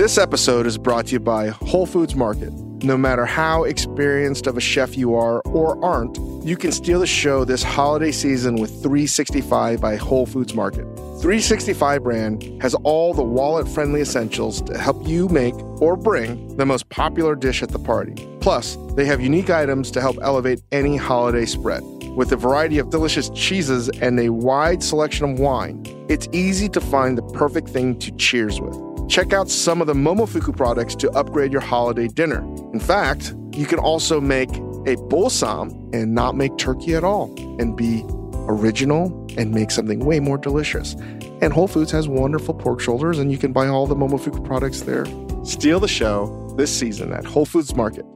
This episode is brought to you by Whole Foods Market. No matter how experienced of a chef you are or aren't, you can steal the show this holiday season with 365 by Whole Foods Market. 365 brand has all the wallet friendly essentials to help you make or bring the most popular dish at the party. Plus, they have unique items to help elevate any holiday spread. With a variety of delicious cheeses and a wide selection of wine, it's easy to find the perfect thing to cheers with. Check out some of the Momofuku products to upgrade your holiday dinner. In fact, you can also make a bossam and not make turkey at all and be original and make something way more delicious. And Whole Foods has wonderful pork shoulders, and you can buy all the Momofuku products there. Steal the show this season at Whole Foods Market.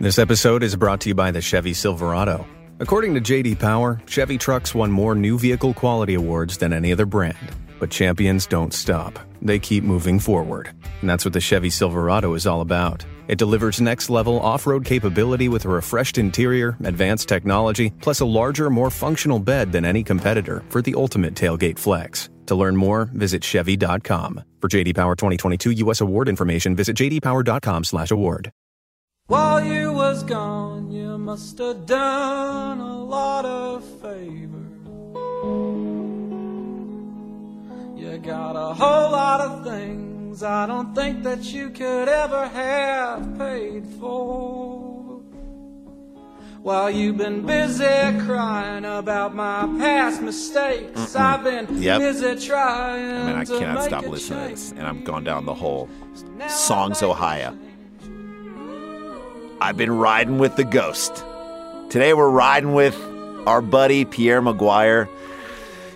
This episode is brought to you by the Chevy Silverado. According to JD Power, Chevy trucks won more new vehicle quality awards than any other brand. But champions don't stop. They keep moving forward. And that's what the Chevy Silverado is all about. It delivers next level off road capability with a refreshed interior, advanced technology, plus a larger, more functional bed than any competitor for the ultimate tailgate flex. To learn more, visit Chevy.com. For JD Power 2022 U.S. award information, visit JDPower.com/award. While you was gone, you must have done a lot of favors. You got a whole lot of things I don't think that you could ever have paid for. While you've been busy crying about my past mistakes, I've been Yep. busy trying I mean, I to cannot stop listening to this, and I'm gone down the whole Songs: Ohia. I've been riding with the ghost. Today we're riding with our buddy Pierre McGuire,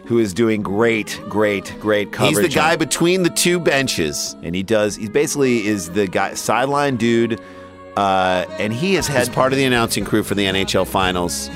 who is doing great, great, great coverage. He's the guy between the two benches. and he does. He basically is the guy, sideline dude, uh, and he has He's had part of the announcing crew for the NHL Finals.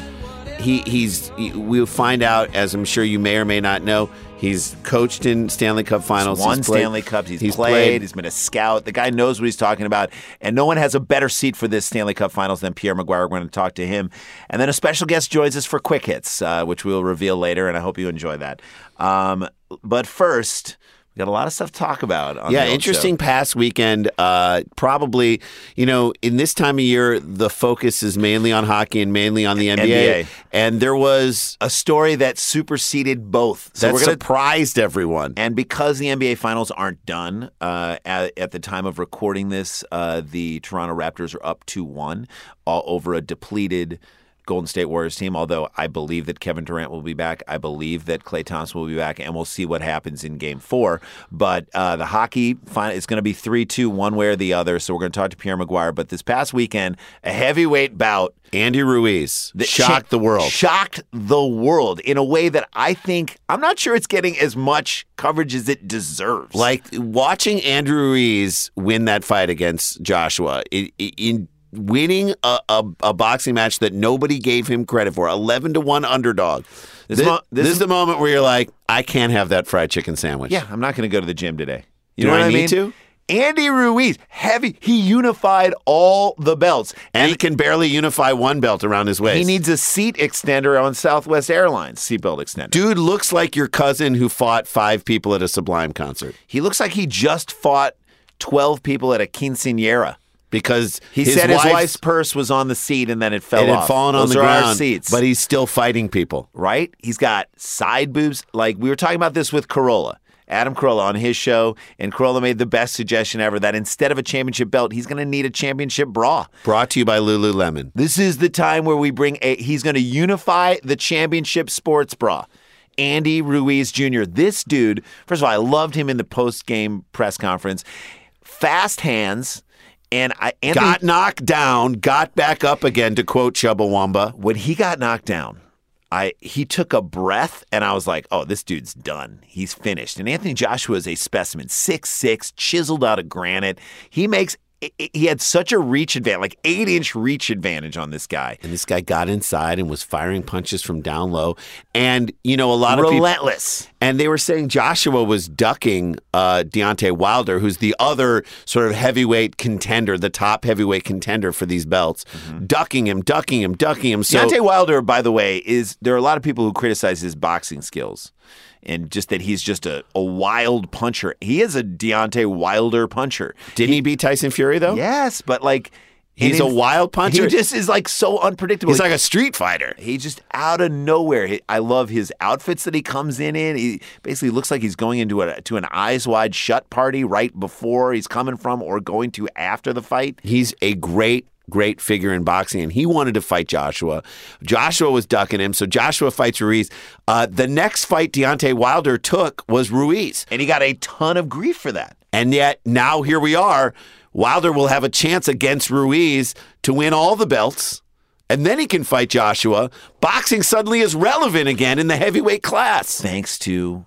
He he's he, we'll find out as I'm sure you may or may not know. He's coached in Stanley Cup Finals. He's won He's played- Stanley Cups. He's, played, He's been a scout. The guy knows what he's talking about. And no one has a better seat for this Stanley Cup Finals than Pierre McGuire. We're going to talk to him. And then a special guest joins us for quick hits, uh, which we'll reveal later. And I hope you enjoy that. Um, but first, got a lot of stuff to talk about. On yeah, interesting show. past weekend. Uh, probably, you know, in this time of year, the focus is mainly on hockey and mainly on the NBA. NBA. And there was A story that superseded both. So that we're to surprised everyone. And because the NBA Finals aren't done uh, at, at the time of recording this, uh, the Toronto Raptors are up 2 1 all over a depleted Golden State Warriors team. Although I believe that Kevin Durant will be back. I believe that Klay Thompson will be back, and we'll see what happens in game four. But uh, the hockey final is going to be 3 2, one way or the other. So we're going to talk to Pierre McGuire. But this past weekend, a heavyweight bout Andy Ruiz that shocked cha- the world. Shocked the world in a way that I think I'm not sure it's getting as much coverage as it deserves. Like watching Andrew Ruiz win that fight against Joshua in, in winning a, a, a boxing match that nobody gave him credit for, eleven to one underdog. This, mo- this, this- is the moment where you're like, I can't have that fried chicken sandwich. yeah, I'm not going to go to the gym today. You Do know I what I need mean? to? Andy Ruiz, heavy. He unified all the belts, and he can barely unify one belt around his waist. he needs a seat extender on Southwest Airlines seatbelt extender. Dude looks like your cousin who fought five people at a Sublime concert He looks like he just fought 12 people at a quinceanera. Because He his said his wife's- wife's purse was on the seat and then it fell it had off. fallen on Those the ground, seats. but he's still fighting people. right? He's got side boobs. Like we were talking about this with Carolla. Adam Carolla on his show, and Carolla made the best suggestion ever that instead of a championship belt, he's going to need a championship bra. Brought to you by Lululemon. This is the time where we bring a, he's going to unify the championship sports bra. Andy Ruiz Jr. This dude, first of all, I loved him in the post game press conference. Fast hands, and I Anthony, Got knocked down, got back up again, to quote Chumbawamba. when he got knocked down, I he took a breath and I was like, "Oh, this dude's done. He's finished." And Anthony Joshua is a specimen, six six, chiseled out of granite. He makes he had such a reach advantage, like eight inch reach advantage on this guy. And this guy got inside and was firing punches from down low. And, you know, a lot of. Relentless. And they were saying Joshua was ducking uh, Deontay Wilder, who's the other sort of heavyweight contender, the top heavyweight contender for these belts, ducking him, ducking him, ducking him. So Deontay Wilder, by the way, is there are a lot of people who criticize his boxing skills. And just that he's just a, a wild puncher. He is a Deontay Wilder puncher. Didn't he beat Tyson Fury though? Yes, but like He's a wild puncher. He just is like so unpredictable. He's like a street fighter. He's just out of nowhere. He- I love his outfits that he comes in in. He basically looks like he's going into a, to an eyes wide shut party right before he's coming from or going to after the fight. He's a great, great figure in boxing, and he wanted to fight Joshua. Joshua was ducking him, so Joshua fights Ruiz. Uh, the next fight Deontay Wilder took was Ruiz. And he got a ton of grief for that. And yet now here we are. Wilder will have a chance against Ruiz to win all the belts. And then he can fight Joshua. Boxing suddenly is relevant again in the heavyweight class. Thanks to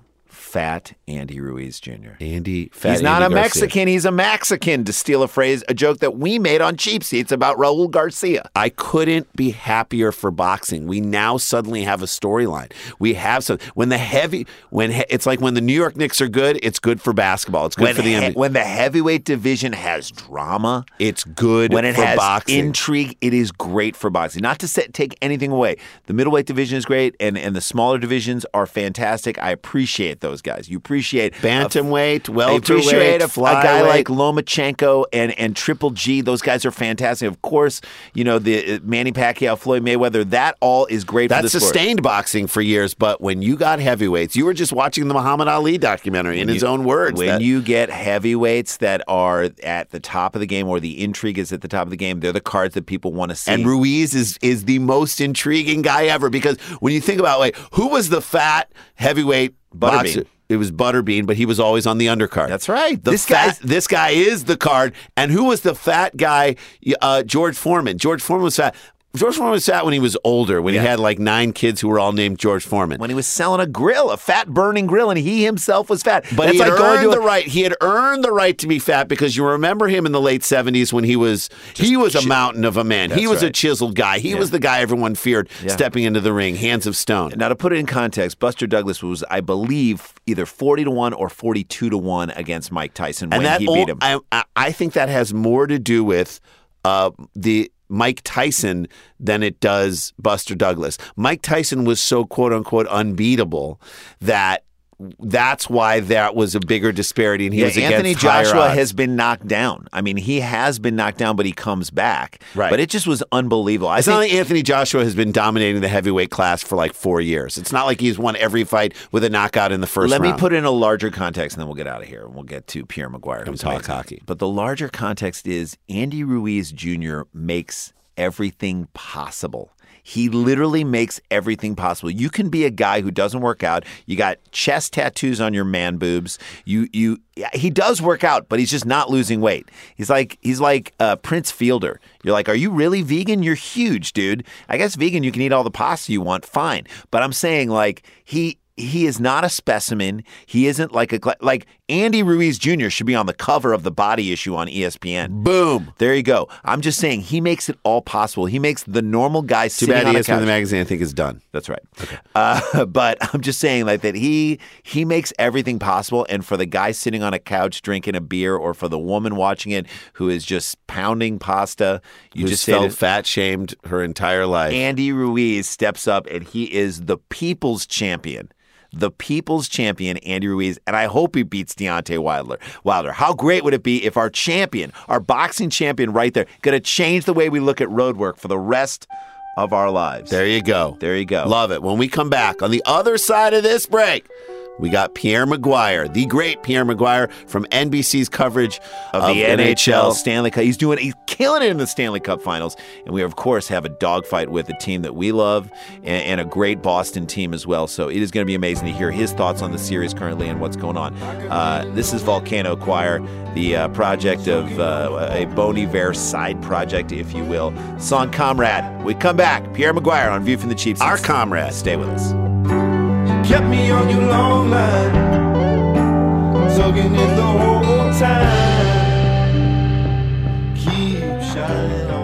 fat Andy Ruiz Jr. Andy, fat He's not Andy a Garcia. Mexican, he's a Mexican, to steal a phrase, a joke that we made on Cheap Seats about Raul Garcia. I couldn't be happier for boxing. We now suddenly have a storyline. We have some when the heavy when he, it's like when the New York Knicks are good, it's good for basketball. It's good When, for the he- when the heavyweight division has drama, it's good when it for has boxing. intrigue, it is great for boxing. Not to set, take anything away. The middleweight division is great, and, and the smaller divisions are fantastic. I appreciate those guys. You appreciate Bantamweight, welterweight, appreciate a, a guy like Lomachenko and, and Triple G. Those guys are fantastic. Of course, you know the uh, Manny Pacquiao, Floyd Mayweather. That all is great. for That's the sport. sustained boxing for years, but when you got heavyweights, you were just watching the Muhammad Ali documentary in his own words. When that- you get heavyweights that are at the top of the game, or the intrigue is at the top of the game, they're the cards that people want to see. And Ruiz is is the most intriguing guy ever because when you think about like who was the fat heavyweight Butterbean. boxer? It was Butterbean, but he was always on the undercard. That's right. The This guy's- this guy is the card. And who was the fat guy? Uh, George Foreman. George Foreman was fat. George Foreman was fat when he was older, when Yeah. he had like nine kids who were all named George Foreman. when he was selling a grill, a fat burning grill, and he himself was fat. But That's he had like earned the a, right. He had earned the right to be fat because you remember him in the late seventies when he was he was a mountain of a man. He That's was a chiseled guy. He was the guy everyone feared Yeah. stepping into the ring, hands of stone. Now, to put it in context, Buster Douglas was, I believe, either forty to one or forty-two to one against Mike Tyson when and that he beat him. I, I- I think that has more to do with uh, the Mike Tyson than it does Buster Douglas. Mike Tyson was so quote unquote unbeatable that that's why that was a bigger disparity and he yeah, was Anthony Joshua has been knocked down. I mean, he has been knocked down, but he comes back. Right. But it just was unbelievable. I It's think not like Anthony Joshua has been dominating the heavyweight class for like four years. It's not like he's won every fight with a knockout in the first Let round. me put in a larger context, and then we'll get out of here and we'll get to Pierre McGuire who's talk amazing. hockey. But the larger context is Andy Ruiz Jr. makes everything possible. He literally makes everything possible. You can be a guy who doesn't work out. You got chest tattoos on your man boobs. You you he does work out, but he's just not losing weight. He's like he's like uh, Prince Fielder. You're like, are you really vegan? You're huge, dude. I guess vegan you can eat all the pasta you want, fine. But I'm saying like he he is not a specimen. He isn't like a like Andy Ruiz Jr. should be on the cover of the Body Issue on ESPN. Boom. There you go. I'm just saying he makes it all possible. He makes the normal guy Too sitting bad on ESPN couch. the magazine I think is done. That's right. Uh, but I'm just saying like that he he makes everything possible and for the guy sitting on a couch drinking a beer or for the woman watching it who is just pounding pasta, you Who's just felt fat shamed her entire life. Andy Ruiz steps up and he is the people's champion. The people's champion, Andy Ruiz, and I hope he beats Deontay Wilder. Wilder. How great would it be if our champion, our boxing champion right there, going to change the way we look at road work for the rest of our lives? there you go. There you go. Love it. When we come back on the other side of this break, we got Pierre McGuire, the great Pierre McGuire from NBC's coverage of the NHL Stanley Cup. He's doing he's killing it in the Stanley Cup Finals, and we of course have a dogfight with a team that we love and, and a great Boston team as well. So it is going to be amazing to hear his thoughts on the series currently and what's going on. Uh, this is Volcano Choir, the uh, project of uh, a Bon Iver side project, if you will. Song Comrade. We come back. Pierre McGuire on View from the Cheap Seats. Our comrade. Stay with us. Kept me on long line, tugging it the whole time. Keep shining on.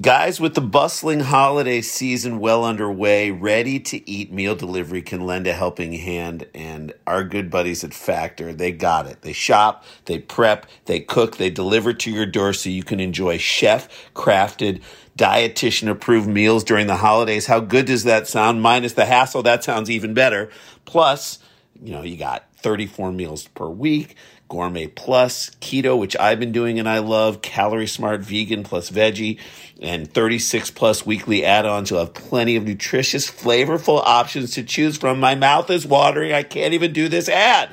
Guys, with the bustling holiday season well underway, ready to eat meal delivery can lend a helping hand. And our good buddies at Factor, they got it. They shop, they prep, they cook, they deliver to your door so you can enjoy chef crafted, dietitian approved meals during the holidays. How good does that sound? Minus the hassle, that sounds even better. Plus, you know, you got 34 meals per week Gourmet Plus, Keto, which I've been doing and I love, Calorie Smart Vegan plus Veggie, and 36 plus weekly add ons. You'll have plenty of nutritious, flavorful options to choose from. My mouth is watering. I can't even do this ad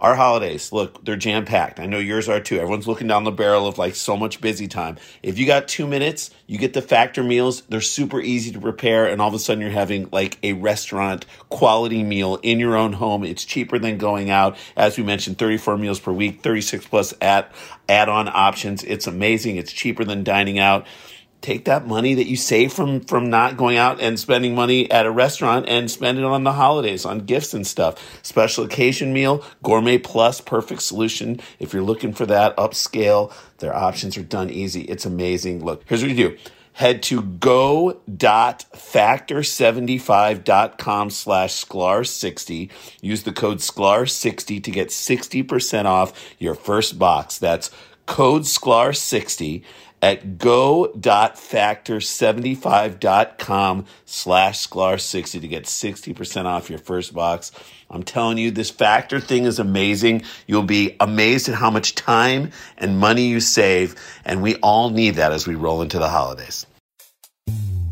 our holidays, look, they're jam packed. I know yours are too. Everyone's looking down the barrel of like so much busy time. If you got two minutes, you get the factor meals. They're super easy to prepare, and all of a sudden you're having like a restaurant quality meal in your own home. It's cheaper than going out. As we mentioned, 34 meals per week, 36 plus at add on options. It's amazing. It's cheaper than dining out take that money that you save from from not going out and spending money at a restaurant and spend it on the holidays on gifts and stuff. Special occasion meal gourmet plus perfect solution. If you're looking for that upscale their options are done easy. It's amazing. Look here's what you do. Head to go.factor75.com slash sklar60 use the code sklar60 to get 60% off your first box. That's code sklar60 at go.factor75.com slash sklar60 to get 60% off your first box. I'm telling you, this factor thing is amazing. You'll be amazed at how much time and money you save. And we all need that as we roll into the holidays.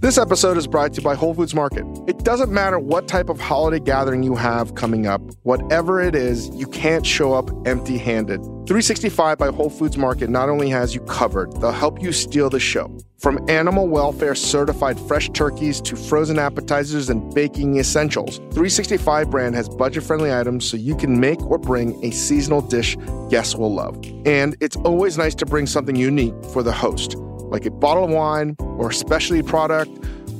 This episode is brought to you by Whole Foods Market. It doesn't matter what type of holiday gathering you have coming up, whatever it is, you can't show up empty handed. 365 by Whole Foods Market not only has you covered, they'll help you steal the show. From animal welfare certified fresh turkeys to frozen appetizers and baking essentials, 365 brand has budget friendly items so you can make or bring a seasonal dish guests will love. And it's always nice to bring something unique for the host like a bottle of wine or a specialty product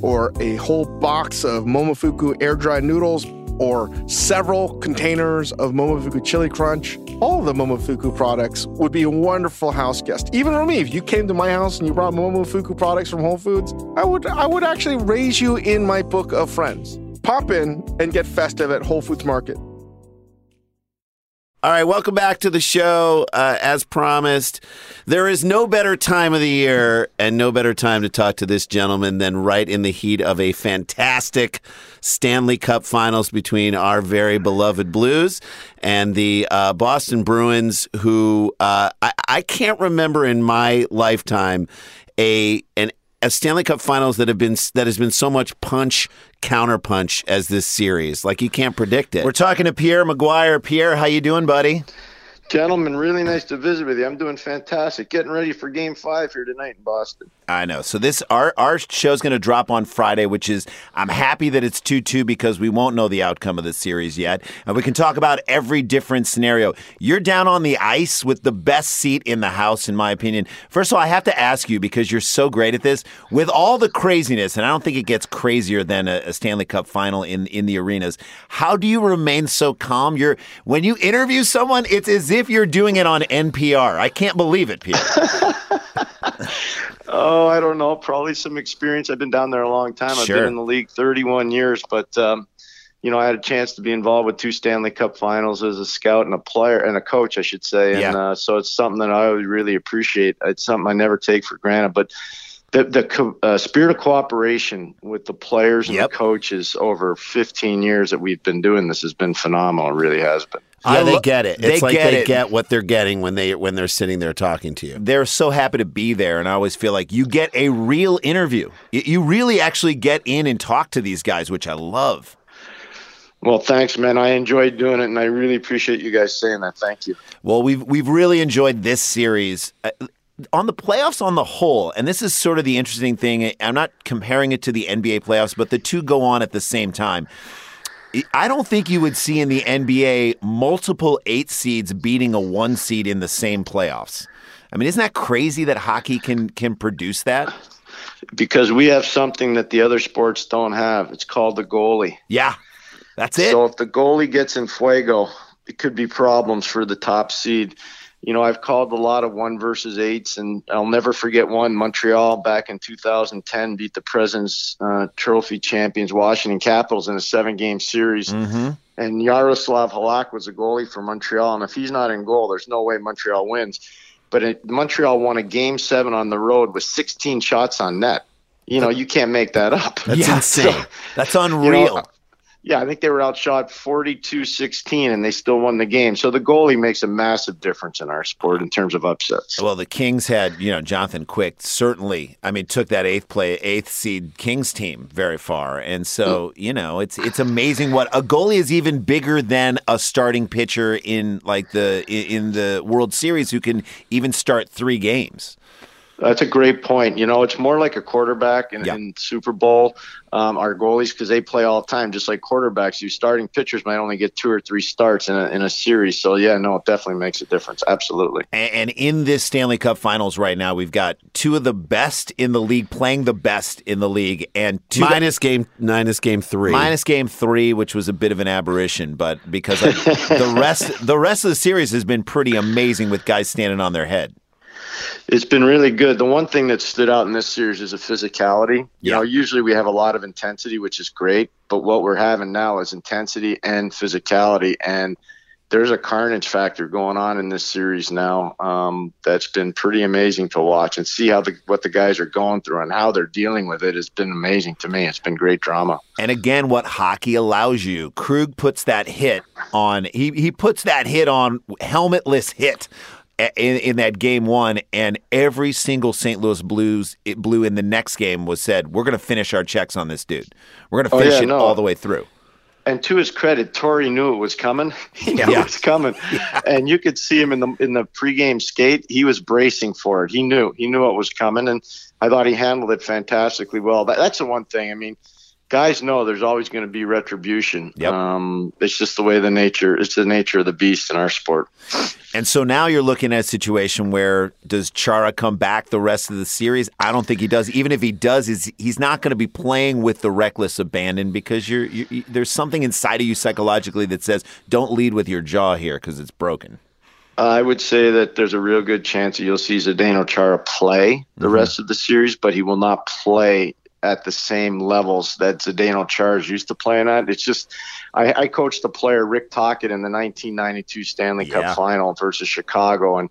or a whole box of Momofuku air dried noodles or several containers of Momofuku Chili Crunch, all the Momofuku products would be a wonderful house guest. Even for me, if you came to my house and you brought Momofuku products from Whole Foods, I would I would actually raise you in my book of friends. Pop in and get festive at Whole Foods Market. All right, welcome back to the show. Uh, as promised, there is no better time of the year and no better time to talk to this gentleman than right in the heat of a fantastic Stanley Cup finals between our very beloved Blues and the uh, Boston Bruins, who uh, I, I can't remember in my lifetime a an a Stanley Cup Finals that have been that has been so much punch counterpunch as this series. Like you can't predict it. We're talking to Pierre McGuire. Pierre, how you doing, buddy? Gentlemen, really nice to visit with you. I'm doing fantastic. Getting ready for game five here tonight in Boston. I know. So this our our show's going to drop on Friday, which is I'm happy that it's two two because we won't know the outcome of the series yet, and we can talk about every different scenario. You're down on the ice with the best seat in the house, in my opinion. First of all, I have to ask you because you're so great at this. With all the craziness, and I don't think it gets crazier than a, a Stanley Cup final in in the arenas. How do you remain so calm? You're when you interview someone, it's as if if you're doing it on NPR. I can't believe it, Peter. oh, I don't know. Probably some experience. I've been down there a long time. I've been in the league 31 years, but um, you know, I had a chance to be involved with two Stanley Cup Finals as a scout and a player and a coach, I should say. And yeah. uh, so it's something that I really appreciate. It's something I never take for granted, but. The, the uh, spirit of cooperation with the players and yep. the coaches over 15 years that we've been doing this has been phenomenal. It really has been. Yeah, they get it. It's they like get they it. get what they're getting when they when they're sitting there talking to you. They're so happy to be there, and I always feel like you get a real interview. You really actually get in and talk to these guys, which I love. Well, thanks, man. I enjoyed doing it, and I really appreciate you guys saying that. Thank you. Well, we've we've really enjoyed this series. Uh, on the playoffs on the whole, and this is sort of the interesting thing. I'm not comparing it to the NBA playoffs, but the two go on at the same time. I don't think you would see in the NBA multiple eight seeds beating a one seed in the same playoffs. I mean, isn't that crazy that hockey can can produce that? Because we have something that the other sports don't have. It's called the goalie. Yeah, that's it. So if the goalie gets in fuego, it could be problems for the top seed. You know, I've called a lot of one versus eights, and I'll never forget one. Montreal back in 2010 beat the President's uh, Trophy champions Washington Capitals in a seven-game series. Mm-hmm. And Yaroslav Halak was a goalie for Montreal, and if he's not in goal, there's no way Montreal wins. But it, Montreal won a game seven on the road with 16 shots on net. You know, you can't make that up. That's yeah, insane. So, That's unreal. You know, yeah, I think they were outshot 42-16 and they still won the game. So the goalie makes a massive difference in our sport in terms of upsets. Well, the Kings had, you know, Jonathan Quick certainly, I mean, took that eighth play, eighth seed Kings team very far. And so, you know, it's it's amazing what a goalie is even bigger than a starting pitcher in like the in the World Series who can even start 3 games. That's a great point. You know, it's more like a quarterback in, in Super Bowl. Um, our goalies, because they play all the time, just like quarterbacks. You starting pitchers might only get two or three starts in a, in a series. So yeah, no, it definitely makes a difference. Absolutely. And, and in this Stanley Cup Finals right now, we've got two of the best in the league playing the best in the league, and two minus game minus game three, minus game three, which was a bit of an aberration, but because I, the rest the rest of the series has been pretty amazing with guys standing on their head. It's been really good. The one thing that stood out in this series is the physicality. You yeah. know, usually we have a lot of intensity, which is great, but what we're having now is intensity and physicality. And there's a carnage factor going on in this series now um, that's been pretty amazing to watch and see how the what the guys are going through and how they're dealing with it has been amazing to me. It's been great drama. And again, what hockey allows you, Krug puts that hit on. He he puts that hit on helmetless hit in, in that game one, and every single St. Louis Blues it blew in the next game was said, "We're going to finish our checks on this dude. We're going to oh, finish oh, yeah, it no. all the way through." And to his credit, Torey knew it was coming. He knew yeah. it was coming, yeah. and you could see him in the in the pregame skate. He was bracing for it. He knew he knew it was coming, and I thought he handled it fantastically well. But that's the one thing. I mean, guys know there's always going to be retribution. Yep. Um, it's just the way the nature, it's the nature of the beast in our sport. And so now you're looking at a situation where does Chara come back the rest of the series? I don't think he does. Even if he does, he's, he's not going to be playing with the reckless abandon because you're, you, there's something inside of you psychologically that says don't lead with your jaw here because it's broken. I would say that there's a real good chance that you'll see Zdeno Chara play the mm-hmm. rest of the series, but he will not play at the same levels that Zdeno Chara's used to playing at. It's just I, I coached the player Rick Tocchet, in the 1992 Stanley Cup. Final versus Chicago, and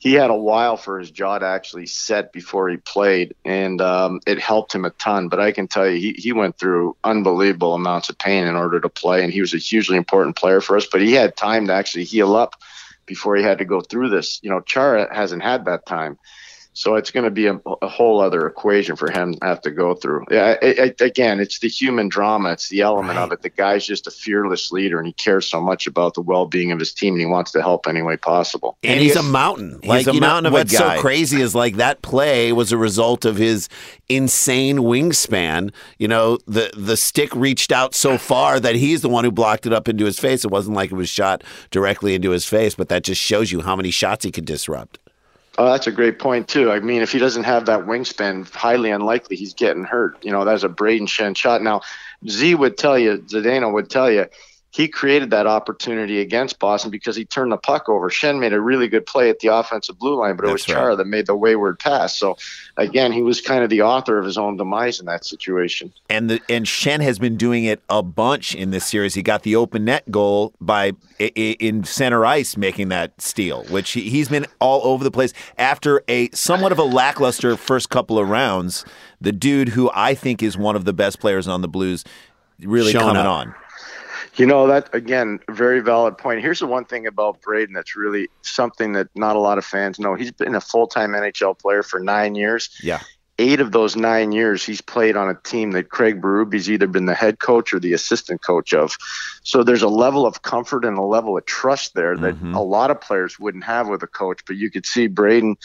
he had a while for his jaw to actually set before he played, and um, it helped him a ton. But I can tell you, he, he went through unbelievable amounts of pain in order to play, and he was a hugely important player for us. But he had time to actually heal up before he had to go through this. You know, Chara hasn't had that time. So it's going to be a, a, whole other equation for him to have to go through. Yeah, it, it, again, it's the human drama. It's the element right. of it. The guy's just a fearless leader, and he cares so much about the well-being of his team, and he wants to help any way possible. And, and he's, he's, a mountain. Like, he's a mountain know, of what's so crazy is like that play was a result of his insane wingspan. You know, the the stick reached out so far that he's the one who blocked it up into his face. It wasn't like it was shot directly into his face, but that just shows you how many shots he could disrupt. Oh, that's a great point too. I mean, if he doesn't have that wingspan, highly unlikely he's getting hurt. You know, that's a Braden Schenn shot. Now, Z would tell you, Zdeno would tell you, he created that opportunity against Boston because he turned the puck over. Schenn made a really good play at the offensive blue line, but it That's was Chara right. that made the wayward pass. So again, he was kind of the author of his own demise in that situation. And the and Schenn has been doing it a bunch in this series. He got the open net goal by in center ice making that steal, which he, he's been all over the place after a somewhat of a lackluster first couple of rounds. The dude who I think is one of the best players on the Blues really coming up. on. You know that again, very valid point. Here's the one thing about Braden that's really something that not a lot of fans know. He's been a full-time NHL player for nine years. Yeah. Eight of those nine years, he's played on a team that Craig Berube's either been the head coach or the assistant coach of. So there's a level of comfort and a level of trust there that mm-hmm. a lot of players wouldn't have with a coach. But you could see Braden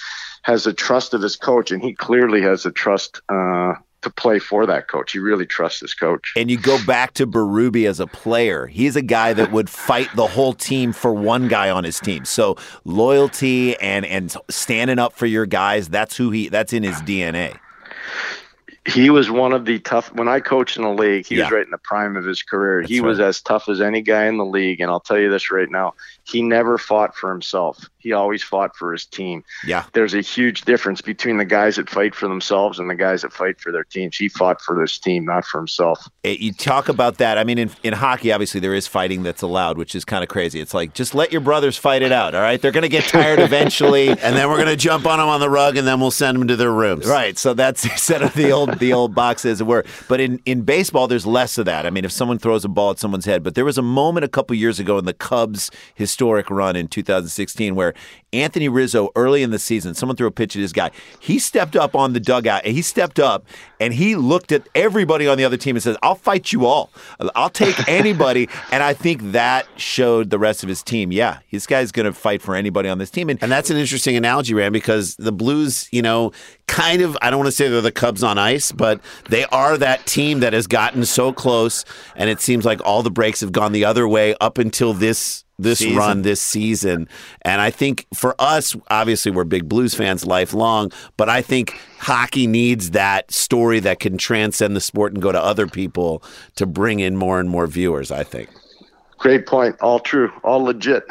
has a trust of his coach, and he clearly has a trust uh, to play for that coach. He really trusts his coach. And you go back to Berube as a player. He's a guy that would fight the whole team for one guy on his team. So loyalty and and standing up for your guys, that's who he that's in his DNA. he was one of the tough when I coached in the league, he yeah. was right in the prime of his career. That's he right. was as tough as any guy in the league. And I'll tell you this right now. He never fought for himself. He always fought for his team. Yeah. There's a huge difference between the guys that fight for themselves and the guys that fight for their teams. He fought for this team, not for himself. Eh, you talk about that. I mean, in, in hockey, obviously, there is fighting that's allowed, which is kind of crazy. It's like, just let your brothers fight it out, all right? They're going to get tired eventually. and then we're going to jump on them on the rug and then we'll send them to their rooms. Right. So that's instead of the old, the old boxes it were. But in, in baseball, there's less of that. I mean, if someone throws a ball at someone's head, but there was a moment a couple years ago in the Cubs' historic run in 2016 where Anthony Rizzo, early in the season, someone threw a pitch at his guy. He stepped up on the dugout and he stepped up and he looked at everybody on the other team and says, I'll fight you all. I'll take anybody. and I think that showed the rest of his team, yeah, this guy's going to fight for anybody on this team. And, and that's an interesting analogy, Rand, because the Blues, you know, kind of, I don't want to say they're the Cubs on ice, but they are that team that has gotten so close. And it seems like all the breaks have gone the other way up until this this season. run this season. And I think for us, obviously, we're big Blues fans lifelong, but I think hockey needs that story that can transcend the sport and go to other people to bring in more and more viewers, I think. Great point. All true. All legit.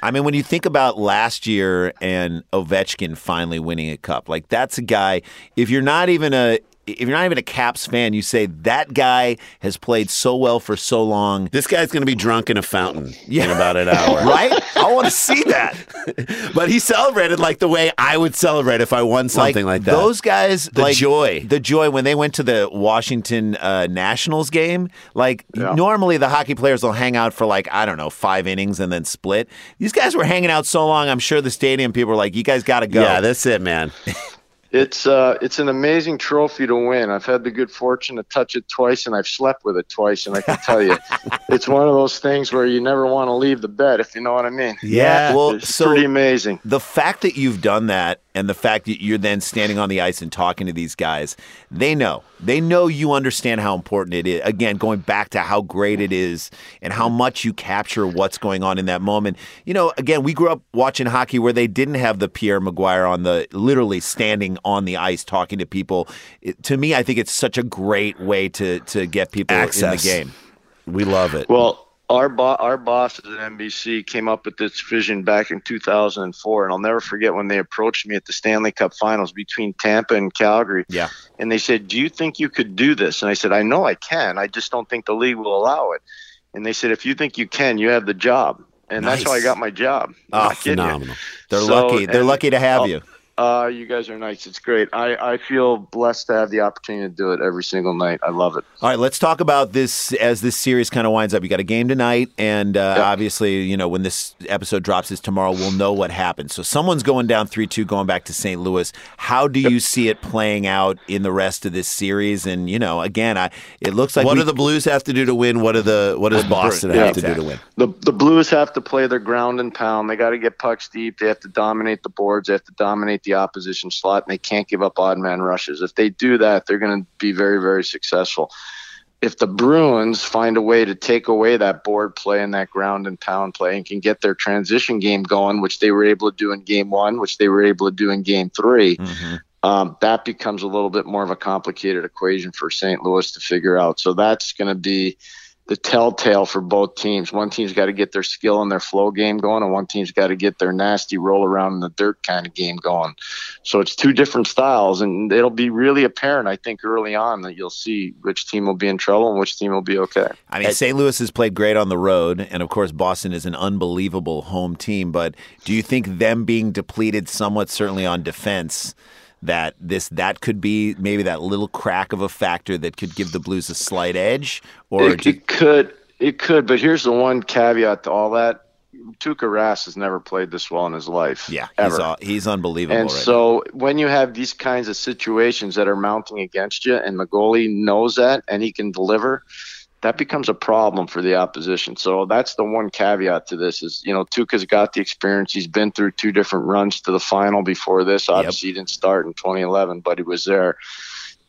I mean, when you think about last year and Ovechkin finally winning a cup, like that's a guy. If you're not even a if you're not even a Caps fan, you say that guy has played so well for so long. This guy's going to be drunk in a fountain yeah. in about an hour. right? I want to see that. but he celebrated like the way I would celebrate if I won something like, like that. Those guys, the like, joy. The joy when they went to the Washington uh, Nationals game. Like, yeah. normally the hockey players will hang out for like, I don't know, five innings and then split. These guys were hanging out so long, I'm sure the stadium people were like, you guys got to go. Yeah, that's it, man. It's uh, it's an amazing trophy to win. I've had the good fortune to touch it twice, and I've slept with it twice. And I can tell you, it's one of those things where you never want to leave the bed, if you know what I mean. Yeah, well, it's so pretty amazing. The fact that you've done that and the fact that you're then standing on the ice and talking to these guys, they know. They know you understand how important it is. Again, going back to how great it is and how much you capture what's going on in that moment. You know, again, we grew up watching hockey where they didn't have the Pierre McGuire on the literally standing on the ice talking to people. It, to me, I think it's such a great way to to get people Access. in the game. We love it. Well, our bo- our bosses at NBC came up with this vision back in 2004, and I'll never forget when they approached me at the Stanley Cup Finals between Tampa and Calgary. Yeah, and they said, "Do you think you could do this?" And I said, "I know I can. I just don't think the league will allow it." And they said, "If you think you can, you have the job." And nice. that's how I got my job. Oh, phenomenal! They're so, lucky. They're lucky to have you. Uh, you guys are nice. It's great. I, I feel blessed to have the opportunity to do it every single night. I love it. All right, let's talk about this as this series kind of winds up. You got a game tonight, and uh, yep. obviously, you know, when this episode drops is tomorrow, we'll know what happens. So someone's going down 3 2, going back to St. Louis. How do you see it playing out in the rest of this series? And, you know, again, I it looks like. What we, do the Blues have to do to win? What, are the, what does Boston yeah, have to do to win? The, the Blues have to play their ground and pound. They got to get pucks deep. They have to dominate the boards. They have to dominate the opposition slot and they can't give up odd man rushes. If they do that, they're going to be very, very successful. If the Bruins find a way to take away that board play and that ground and pound play and can get their transition game going, which they were able to do in game one, which they were able to do in game 3 mm-hmm. um, that becomes a little bit more of a complicated equation for St. Louis to figure out. So that's going to be the telltale for both teams. One team's got to get their skill and their flow game going, and one team's got to get their nasty roll around in the dirt kind of game going. So it's two different styles, and it'll be really apparent, I think, early on that you'll see which team will be in trouble and which team will be okay. I mean, St. Louis has played great on the road, and of course, Boston is an unbelievable home team. But do you think them being depleted somewhat, certainly on defense? That this that could be maybe that little crack of a factor that could give the Blues a slight edge? Or it, it could, it could. But here's the one caveat to all that: Tuukka Rask has never played this well in his life. Yeah, ever. He's, uh, he's unbelievable. And right so now. when you have these kinds of situations that are mounting against you, and the goalie knows that and he can deliver that becomes a problem for the opposition. So that's the one caveat to this is, you know, Tuukka's got the experience. He's been through two different runs to the final before this. Obviously, yep. he didn't start in 2011, but he was there,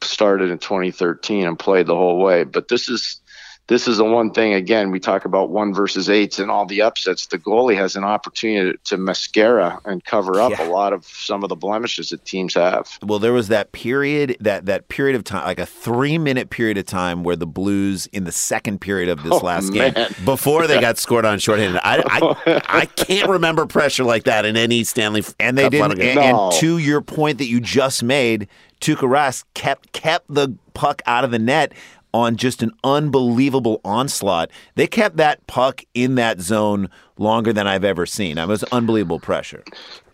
started in 2013 and played the whole way. But this is this is the one thing again we talk about one versus eights and all the upsets the goalie has an opportunity to mascara and cover up yeah. a lot of some of the blemishes that teams have well there was that period that that period of time like a three minute period of time where the blues in the second period of this oh, last man. game before they got scored on shorthanded I, I, I can't remember pressure like that in any stanley and they Cup didn't and, no. and to your point that you just made Tuukka Rask kept kept the puck out of the net on just an unbelievable onslaught. They kept that puck in that zone longer than I've ever seen. It was unbelievable pressure.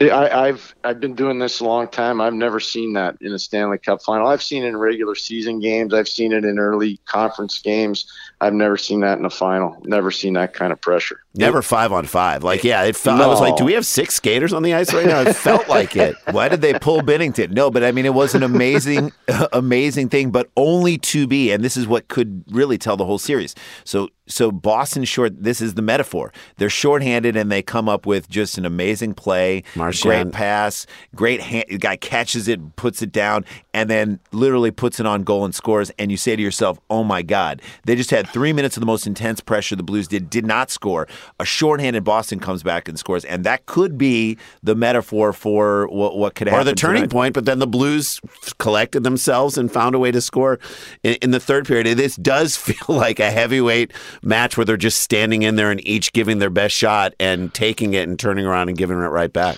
I, have I've been doing this a long time. I've never seen that in a Stanley Cup final. I've seen it in regular season games. I've seen it in early conference games. I've never seen that in a final. Never seen that kind of pressure. Never five on five. Like yeah, it felt. No. I was like, do we have six skaters on the ice right now? It felt like it. Why did they pull Binnington? No, but I mean, it was an amazing, amazing thing, but only to be. And this is what could really tell the whole series. So so Boston short. This is the metaphor. They're shorthanded and they come up with just an amazing play, Marchand. great pass, great hand, guy catches it, puts it down, and then literally puts it on goal and scores. And you say to yourself, "Oh my God!" They just had three minutes of the most intense pressure the Blues did, did not score. A shorthanded Boston comes back and scores, and that could be the metaphor for what, what could happen. Or the turning tonight. point. But then the Blues collected themselves and found a way to score in, in the third period. This does feel like a heavyweight match where they're just standing in there and each giving their best shot and taking it and turning around and giving it right back.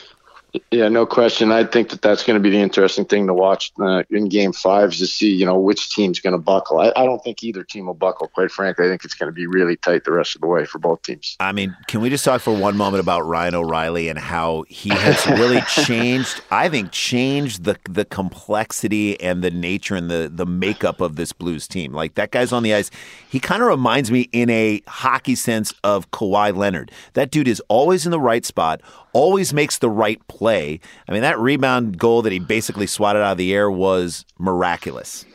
Yeah, no question. I think that that's going to be the interesting thing to watch uh, in Game Five is to see, you know, which team's going to buckle. I, I, don't think either team will buckle. Quite frankly, I think it's going to be really tight the rest of the way for both teams. I mean, can we just talk for one moment about Ryan O'Reilly and how he has really changed? I think changed the the complexity and the nature and the the makeup of this Blues team. Like that guy's on the ice. He kind of reminds me in a hockey sense of Kawhi Leonard. That dude is always in the right spot always makes the right play. I mean, that rebound goal that he basically swatted out of the air was miraculous.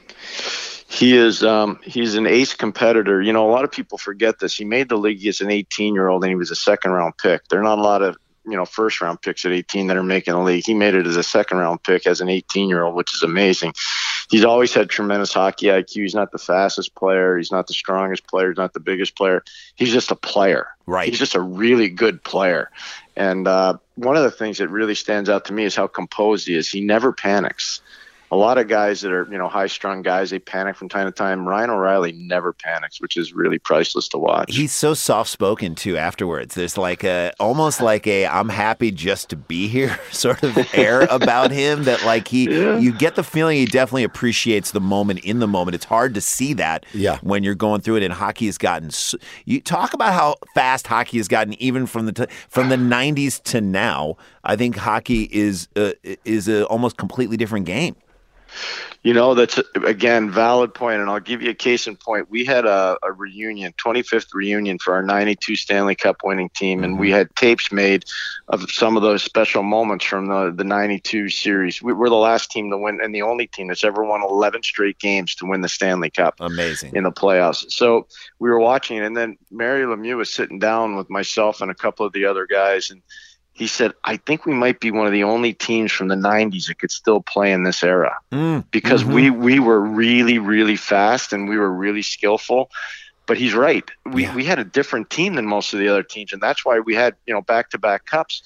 He is um, he's an ace competitor. You know, a lot of people forget this. He made the league as an 18 year old, and he was a second round pick. There are not a lot of you know first round picks at 18 that are making the league. He made it as a second round pick as an 18 year old, which is amazing. He's always had tremendous hockey IQ. He's not the fastest player. He's not the strongest player. He's not the biggest player. He's just a player. Right. He's just a really good player. And uh, one of the things that really stands out to me is how composed he is. He never panics a lot of guys that are you know high strung guys they panic from time to time. Ryan O'Reilly never panics, which is really priceless to watch. He's so soft spoken too. Afterwards, there's like a almost like a I'm happy just to be here sort of air about him that like he yeah. you get the feeling he definitely appreciates the moment in the moment. It's hard to see that yeah. when you're going through it. And hockey has gotten you talk about how fast hockey has gotten even from the t- from the 90s to now. I think hockey is uh, is a almost completely different game. You know, that's again valid point, and I'll give you a case in point. We had a, a reunion, 25th reunion for our 92 Stanley Cup winning team, and we mm-hmm. had tapes made of some of those special moments from the, the 92 series. We were the last team to win, and the only team that's ever won 11 straight games to win the Stanley Cup. Amazing. In the playoffs. So we were watching, and then Mario Lemieux was sitting down with myself and a couple of the other guys, and he said, I think we might be one of the only teams from the 90s that could still play in this era mm, because mm-hmm. we, we were really, really fast and we were really skillful. But he's right. We, yeah. we had a different team than most of the other teams, and that's why we had you know back to back cups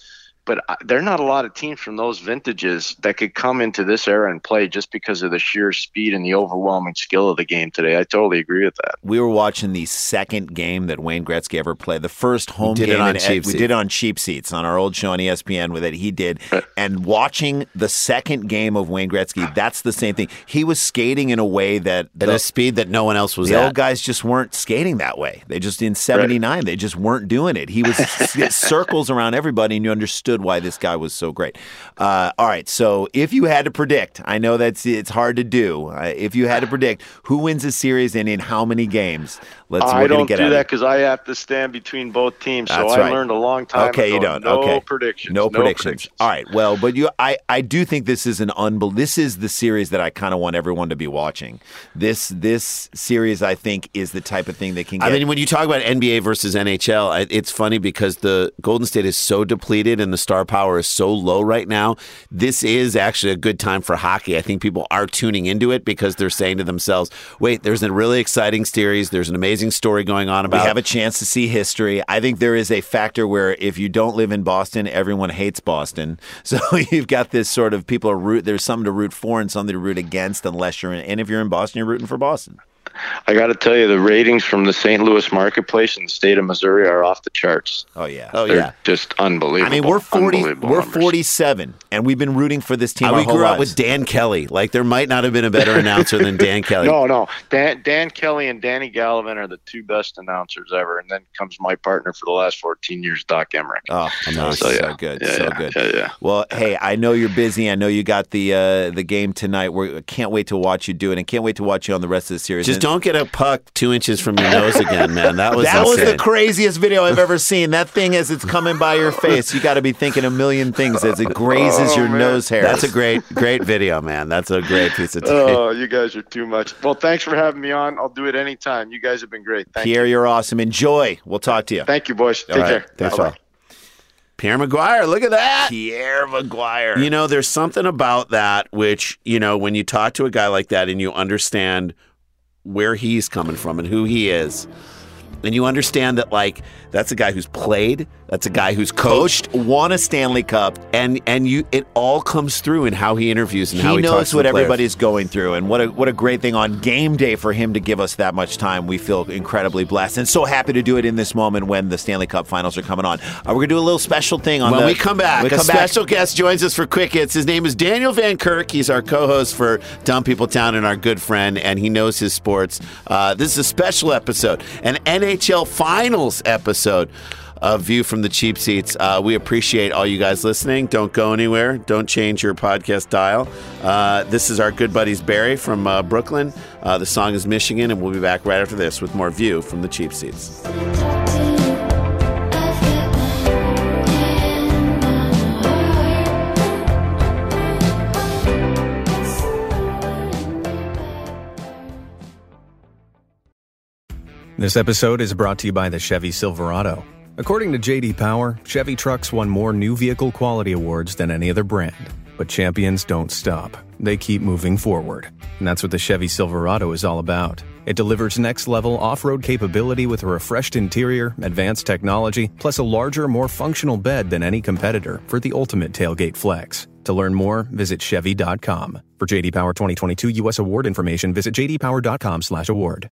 but there are not a lot of teams from those vintages that could come into this era and play just because of the sheer speed and the overwhelming skill of the game today. I totally agree with that. We were watching the second game that Wayne Gretzky ever played, the first home we did game. It on cheap we did on cheap seats on our old show on ESPN with it. He did, and watching the second game of Wayne Gretzky, that's the same thing. He was skating in a way that at a speed that no one else was. The at. old guys just weren't skating that way. They just in '79, right. they just weren't doing it. He was circles around everybody, and you understood why this guy was so great. Uh, all right, so if you had to predict, I know that's it's hard to do. Uh, if you had to predict who wins the series and in how many games, let's. I don't do that because I have to stand between both teams. So that's I learned a long time. Okay, ago, you don't. No okay, predictions. No, no predictions. predictions. All right. Well, but you, I, I do think this is an unbel. This is the series that I kind of want everyone to be watching. This, this series, I think, is the type of thing that can. Get, I mean, when you talk about NBA versus NHL, it's funny because the Golden State is so depleted and the star power is so low right now. This is actually a good time for hockey. I think people are tuning into it because they're saying to themselves, "Wait, there's a really exciting series. There's an amazing story going on about." We have a chance to see history. I think there is a factor where if you don't live in Boston, everyone hates Boston. So you've got this sort of people are root. There's something to root for and something to root against, unless you're in. And if you're in Boston, you're rooting for Boston. I got to tell you, the ratings from the St. Louis marketplace in the state of Missouri are off the charts. Oh yeah, oh They're yeah, just unbelievable. I mean, we're forty, we're numbers. forty-seven, and we've been rooting for this team. Uh, our we whole grew up with Dan Kelly. Like there might not have been a better announcer than Dan Kelly. No, no. Dan, Dan Kelly and Danny Gallivan are the two best announcers ever, and then comes my partner for the last 14 years, Doc Emrick. Oh, nice. So, so, yeah. good, Yeah, so yeah, good. yeah, yeah. Well, hey, I know you're busy. I know you got the uh, the game tonight. We can't wait to watch you do it, and can't wait to watch you on the rest of the series. Just And- don't get a puck two inches from your nose again, man. That was that was the craziest video I've ever seen. That thing as it's coming by your face, you got to be thinking a million things as it grazes Oh, your man. nose hair. That's a great, great video, man. That's a great piece of tape. Oh, you guys are too much. Well, thanks for having me on. I'll do it anytime. You guys have been great. Thank Pierre. you. You're awesome. Enjoy. We'll talk to you. Thank you, boys. Take All right. care. Thanks, Bye-bye. Pierre McGuire, look at that. Pierre McGuire. You know, there's something about that which, you know, when you talk to a guy like that and you understand where he's coming from and who he is, and you understand that, like, that's a guy who's played, that's a guy who's coached, won a Stanley Cup. and and you, it all comes through in how he interviews and how He he knows what everybody's going through, and what a what a great thing on game day for him to give us that much time. We feel incredibly blessed, and so happy to do it in this moment when the Stanley Cup Finals are coming on. Uh, we're gonna do a little special thing on When the, we come back, we a come back- special guest joins us for Quick Hits. His name is Daniel Van Kirk. He's our co-host for Dumb People Town and our good friend, and he knows his sports. Uh, this is a special episode, an NHL Finals episode of View from the Cheap Seats. Uh, we appreciate all you guys listening. Don't go anywhere. Don't change your podcast dial. Uh, this is our good buddies Barry from uh, Brooklyn. Uh, the song is Michigan, and we'll be back right after this with more View from the Cheap Seats. This episode is brought to you by the Chevy Silverado. According to JD Power, Chevy trucks won more new vehicle quality awards than any other brand. But champions don't stop. They keep moving forward. And that's what the Chevy Silverado is all about. It delivers next level off road capability with a refreshed interior, advanced technology, plus a larger, more functional bed than any competitor for the ultimate tailgate flex. To learn more, visit Chevy.com. For JD Power 2022 U.S. award information, visit jdpower.com/award.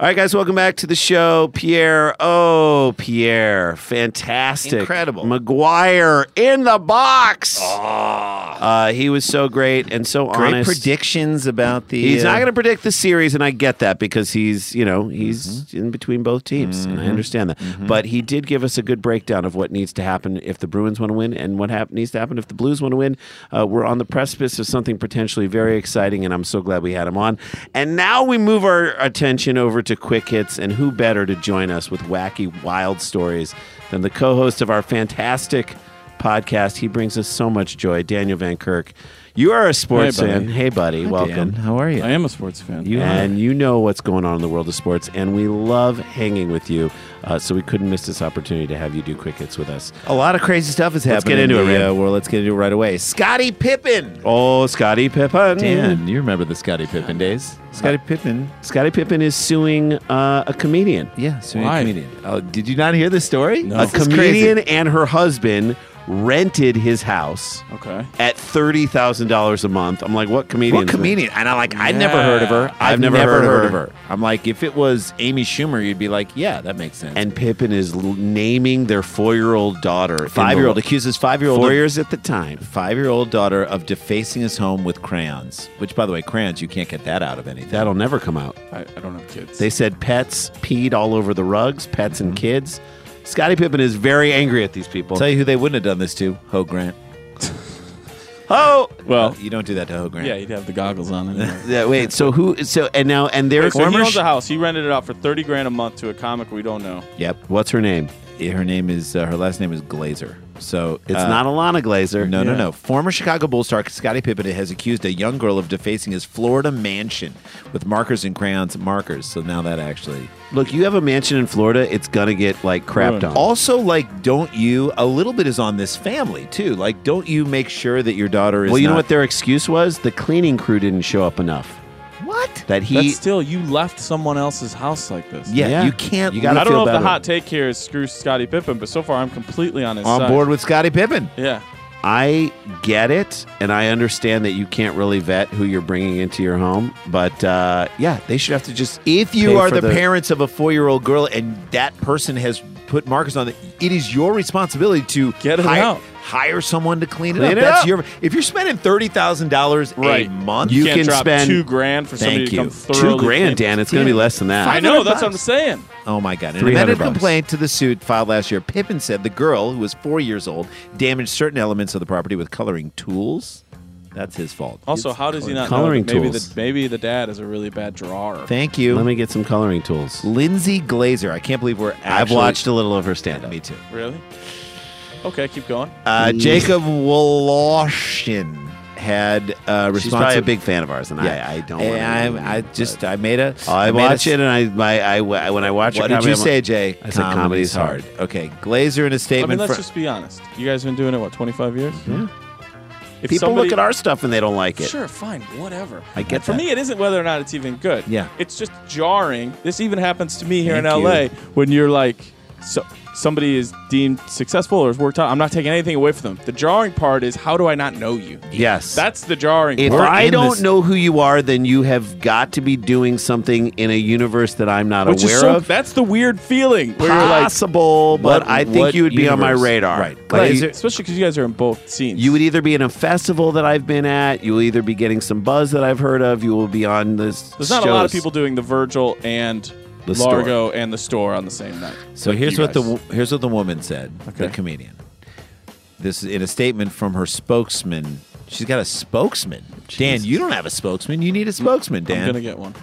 All right, guys, welcome back to the show. Pierre, oh, Pierre, fantastic. Incredible. McGuire in the box. Uh, he was so great and so Great honest. predictions about the. He's uh, not going to predict the series, and I get that because he's, you know, he's in between both teams, and I understand that. But he did give us a good breakdown of what needs to happen if the Bruins want to win, and what hap- needs to happen if the Blues want to win. Uh, we're on the precipice of something potentially very exciting, and I'm so glad we had him on. And now we move our attention over to quick hits, and who better to join us with wacky, wild stories than the co-host of our fantastic podcast? He brings us so much joy, Daniel Van Kirk. You are a sports Hey, buddy. fan. Hey, buddy, welcome. How are you? I am a sports fan. You and you know what's going on in the world of sports, and we love hanging with you. Uh, so we couldn't miss this opportunity to have you do quick hits with us. A lot of crazy stuff is happening. Let's get into in it, the uh, world. Let's get into it right away. Scottie Pippen. Oh, Scottie Pippen! Dan, you remember the Scottie Pippen days? Scottie Pippen. Scottie Pippen is suing uh, a comedian. Yeah, suing a comedian. Oh, did you not hear the story? No. A This is comedian and her husband rented his house Okay. at thirty thousand dollars a month. I'm like, what comedian? What comedian? And I'm like, I'd never heard of her. I've, never, heard, of her. I'm like, if it was Amy Schumer, you'd be like, yeah, that makes sense. And Pippen is l- naming their four-year-old daughter. in five year old accuses five year old four years at the time. five year old daughter of defacing his home with crayons. Which, by the way, crayons you can't get that out of anything. That'll never come out. I, I don't have kids. They said pets peed all over the rugs, pets Mm-hmm. and kids. Scottie Pippen is very angry at these people. Tell you who they wouldn't have done this to: Ho Grant. Ho. well, You don't do that to Ho Grant. yeah, he'd have the goggles on. Anyway. yeah, wait. So who? So and now and they're so he former. owns a house. He rented it out for thirty grand a month to a comic we don't know. Yep. What's her name? her name is uh, her last name is Glazer. So It's uh, not Ilana Glazer. No, no, Yeah. no. Former Chicago Bulls star Scottie Pippen has accused a young girl of defacing his Florida mansion with markers and crayons and markers. So now that actually. Look, you have a mansion in Florida. It's gonna get like crapped Ruined. on. Also, like, don't you? A little bit is on this family too. Like, don't you make sure that your daughter is? well, you know what their excuse was? The cleaning crew didn't show up enough. What? That he. That's still you left someone else's house like this. Yeah, Yeah. you can't. You You gotta I don't feel know if better. the hot take here is screw Scottie Pippen, but so far I'm completely on his on side. board with Scottie Pippen. Yeah. I get it, and I understand that you can't really vet who you're bringing into your home, but uh, yeah, they should have to just. If you pay are for the, parents of a four-year-old girl and that person has put markers on it, it is your responsibility to Get it hire, out. Hire someone to clean it Clean up. it That's up. your. If you're spending thirty thousand dollars Right. a month, You can't can drop spend- two grand for somebody Thank to come you. thoroughly two grand, clean. Dan. It's going to be less than that. I know. 500 That's what I'm saying. Oh my God. In a 300 amended bucks. complaint to the suit filed last year, Pippen said the girl, who was four years old, damaged certain elements of the property with coloring tools. That's his fault. Also, It's how does he not coloring know that maybe tools. the maybe the dad is a really bad drawer? Thank you. Let me get some coloring tools. Lindsay Glazer. I can't believe we're actually. I've watched a little of her stand up. Me too. Really? Okay, keep going. Uh, Jacob Woloshin had uh, She's probably a big fan of ours, and Yeah. I, I don't. And I, I just I made a. I made a watch s- it, and I, my, I, I when I watch it. What it, did comedy, you say, Jay? I said comedy's hard. Okay, Glazer in a I statement. mean, let's fr- just be honest. You guys have been doing it what 25 years? Yeah. If People somebody- look at our stuff and they don't like it. Sure, fine, whatever. I get For that. me, it isn't whether or not it's even good. Yeah. It's just jarring. This even happens to me here Thank in you. LA when you're like, so somebody is deemed successful or has worked out. I'm not taking anything away from them. The jarring part is how do I not know you? Yes. That's the jarring If part. I don't this- know who you are, then you have got to be doing something in a universe that I'm not Which aware is so, of. that's the weird feeling where you're like, Possible, but What- I think what you would be on my universe? radar. Right. Like, Right, you- especially because you guys are in both scenes. You would either be in a festival that I've been at, you will either be getting some buzz that I've heard of, you will be on this. There's not a lot of shows. people doing the Virgil and The store. Largo and the store on the same night. So Like here's what the guys. wo- here's what the woman said. The comedian. This is in a statement from her spokesman. She's got a spokesman. Dan, you don't have a spokesman. You need a spokesman, Dan. I'm gonna get one.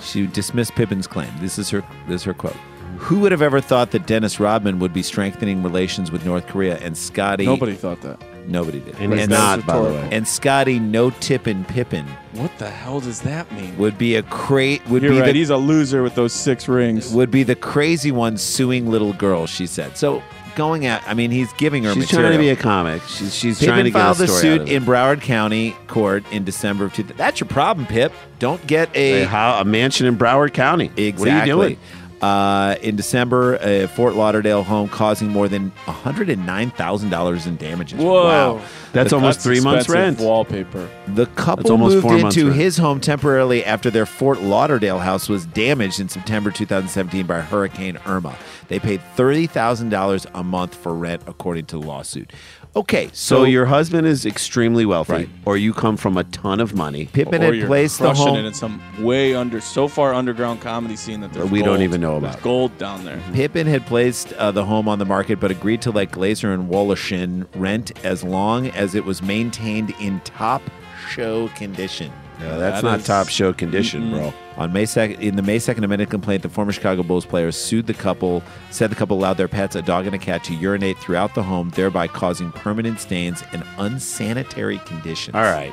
She dismissed Pippen's claim. This is her. This is her quote. Who would have ever thought that Dennis Rodman would be strengthening relations with North Korea and Scottie? Nobody thought that. Nobody did. And he's and, not, by the way. and Scottie no tippin' Pippen What the hell does that mean? would be a crate. Would You're be right. the He's a loser with those six rings. would be the crazy one suing little girls. She said. So going at. I mean, he's giving her She's material. trying to be a comic. She's, she's Pippen trying to get filed a a story suit out of it. in Broward County Court in December of 2000. That's your problem, Pip. Don't get a a, how, a mansion in Broward County. exactly. What are you doing? Uh, in December, a Fort Lauderdale home causing more than one hundred and nine thousand dollars in damages. Whoa. Wow! That's The- almost three months' expensive rent. Wallpaper. The That's couple almost moved four months' into rent. his home temporarily after their Fort Lauderdale house was damaged in September 2017 by Hurricane Irma. They paid thirty thousand dollars a month for rent, according to the lawsuit. Okay, So, so, your husband is extremely wealthy, Right. or you come from a ton of money. Pippen or had you're placed the crushing home. it in some way under, so far underground comedy scene that there's We don't gold. even know There's about. gold down there. Pippen had placed uh, the home on the market, but agreed to let Glazer and Woloshin rent as long as it was maintained in top show condition. No, that's That not is- top show condition, bro. On May 2nd, in the May 2nd amended complaint, the former Chicago Bulls players sued the couple, said the couple allowed their pets, a dog and a cat, to urinate throughout the home, thereby causing permanent stains and unsanitary conditions. All right,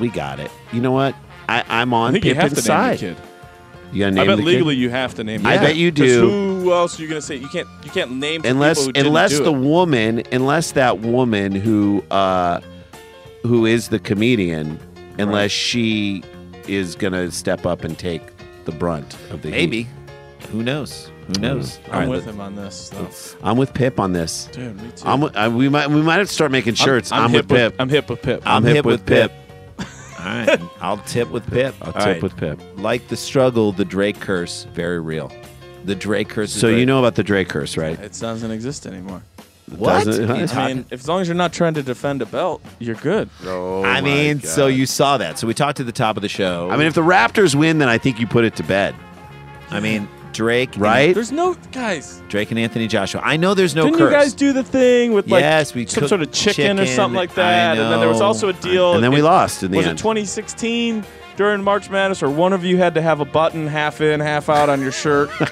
we got it. You know what? I, I'm on I think you have Pippen's side. The kid. You gotta I bet the kid? legally you have to name. I the bet kid. you 'Cause do. Who else are you gonna say? You can't. You can't name some unless people who didn't unless do the it. woman unless that woman who uh who is the comedian unless she is gonna step up and take the brunt of the heat. Maybe. Who knows? Who knows? I'm All right, with let- him on this. Though. I'm with Pip on this. Dude, me too. I'm, with- I, we might we might have to start making shirts. I'm, hip with Pip. I'm hip with Pip. I'm, hip hip with with Pip. All right, I'll tip with Pip. I'll All tip right. with Pip. Like the struggle, the Drake curse, very real. The Drake curse. So very- you know about the Drake curse, right? It doesn't exist anymore. what? Doesn't- I mean, if, as long as you're not trying to defend a belt, you're good. Oh I my mean, so you saw that. So we talked at the top of the show. I mean, if the Raptors win, then I think you put it to bed, I mean, Drake, and- right? There's no guys. Drake and Anthony Joshua. I know there's no Didn't curse. you guys do the thing with like Yes, we some sort of chicken, or something like I that? And then there was also a deal. and then we in- lost in the was end. it 2016? during March Madness, or one of you had to have a button half in, half out on your shirt? you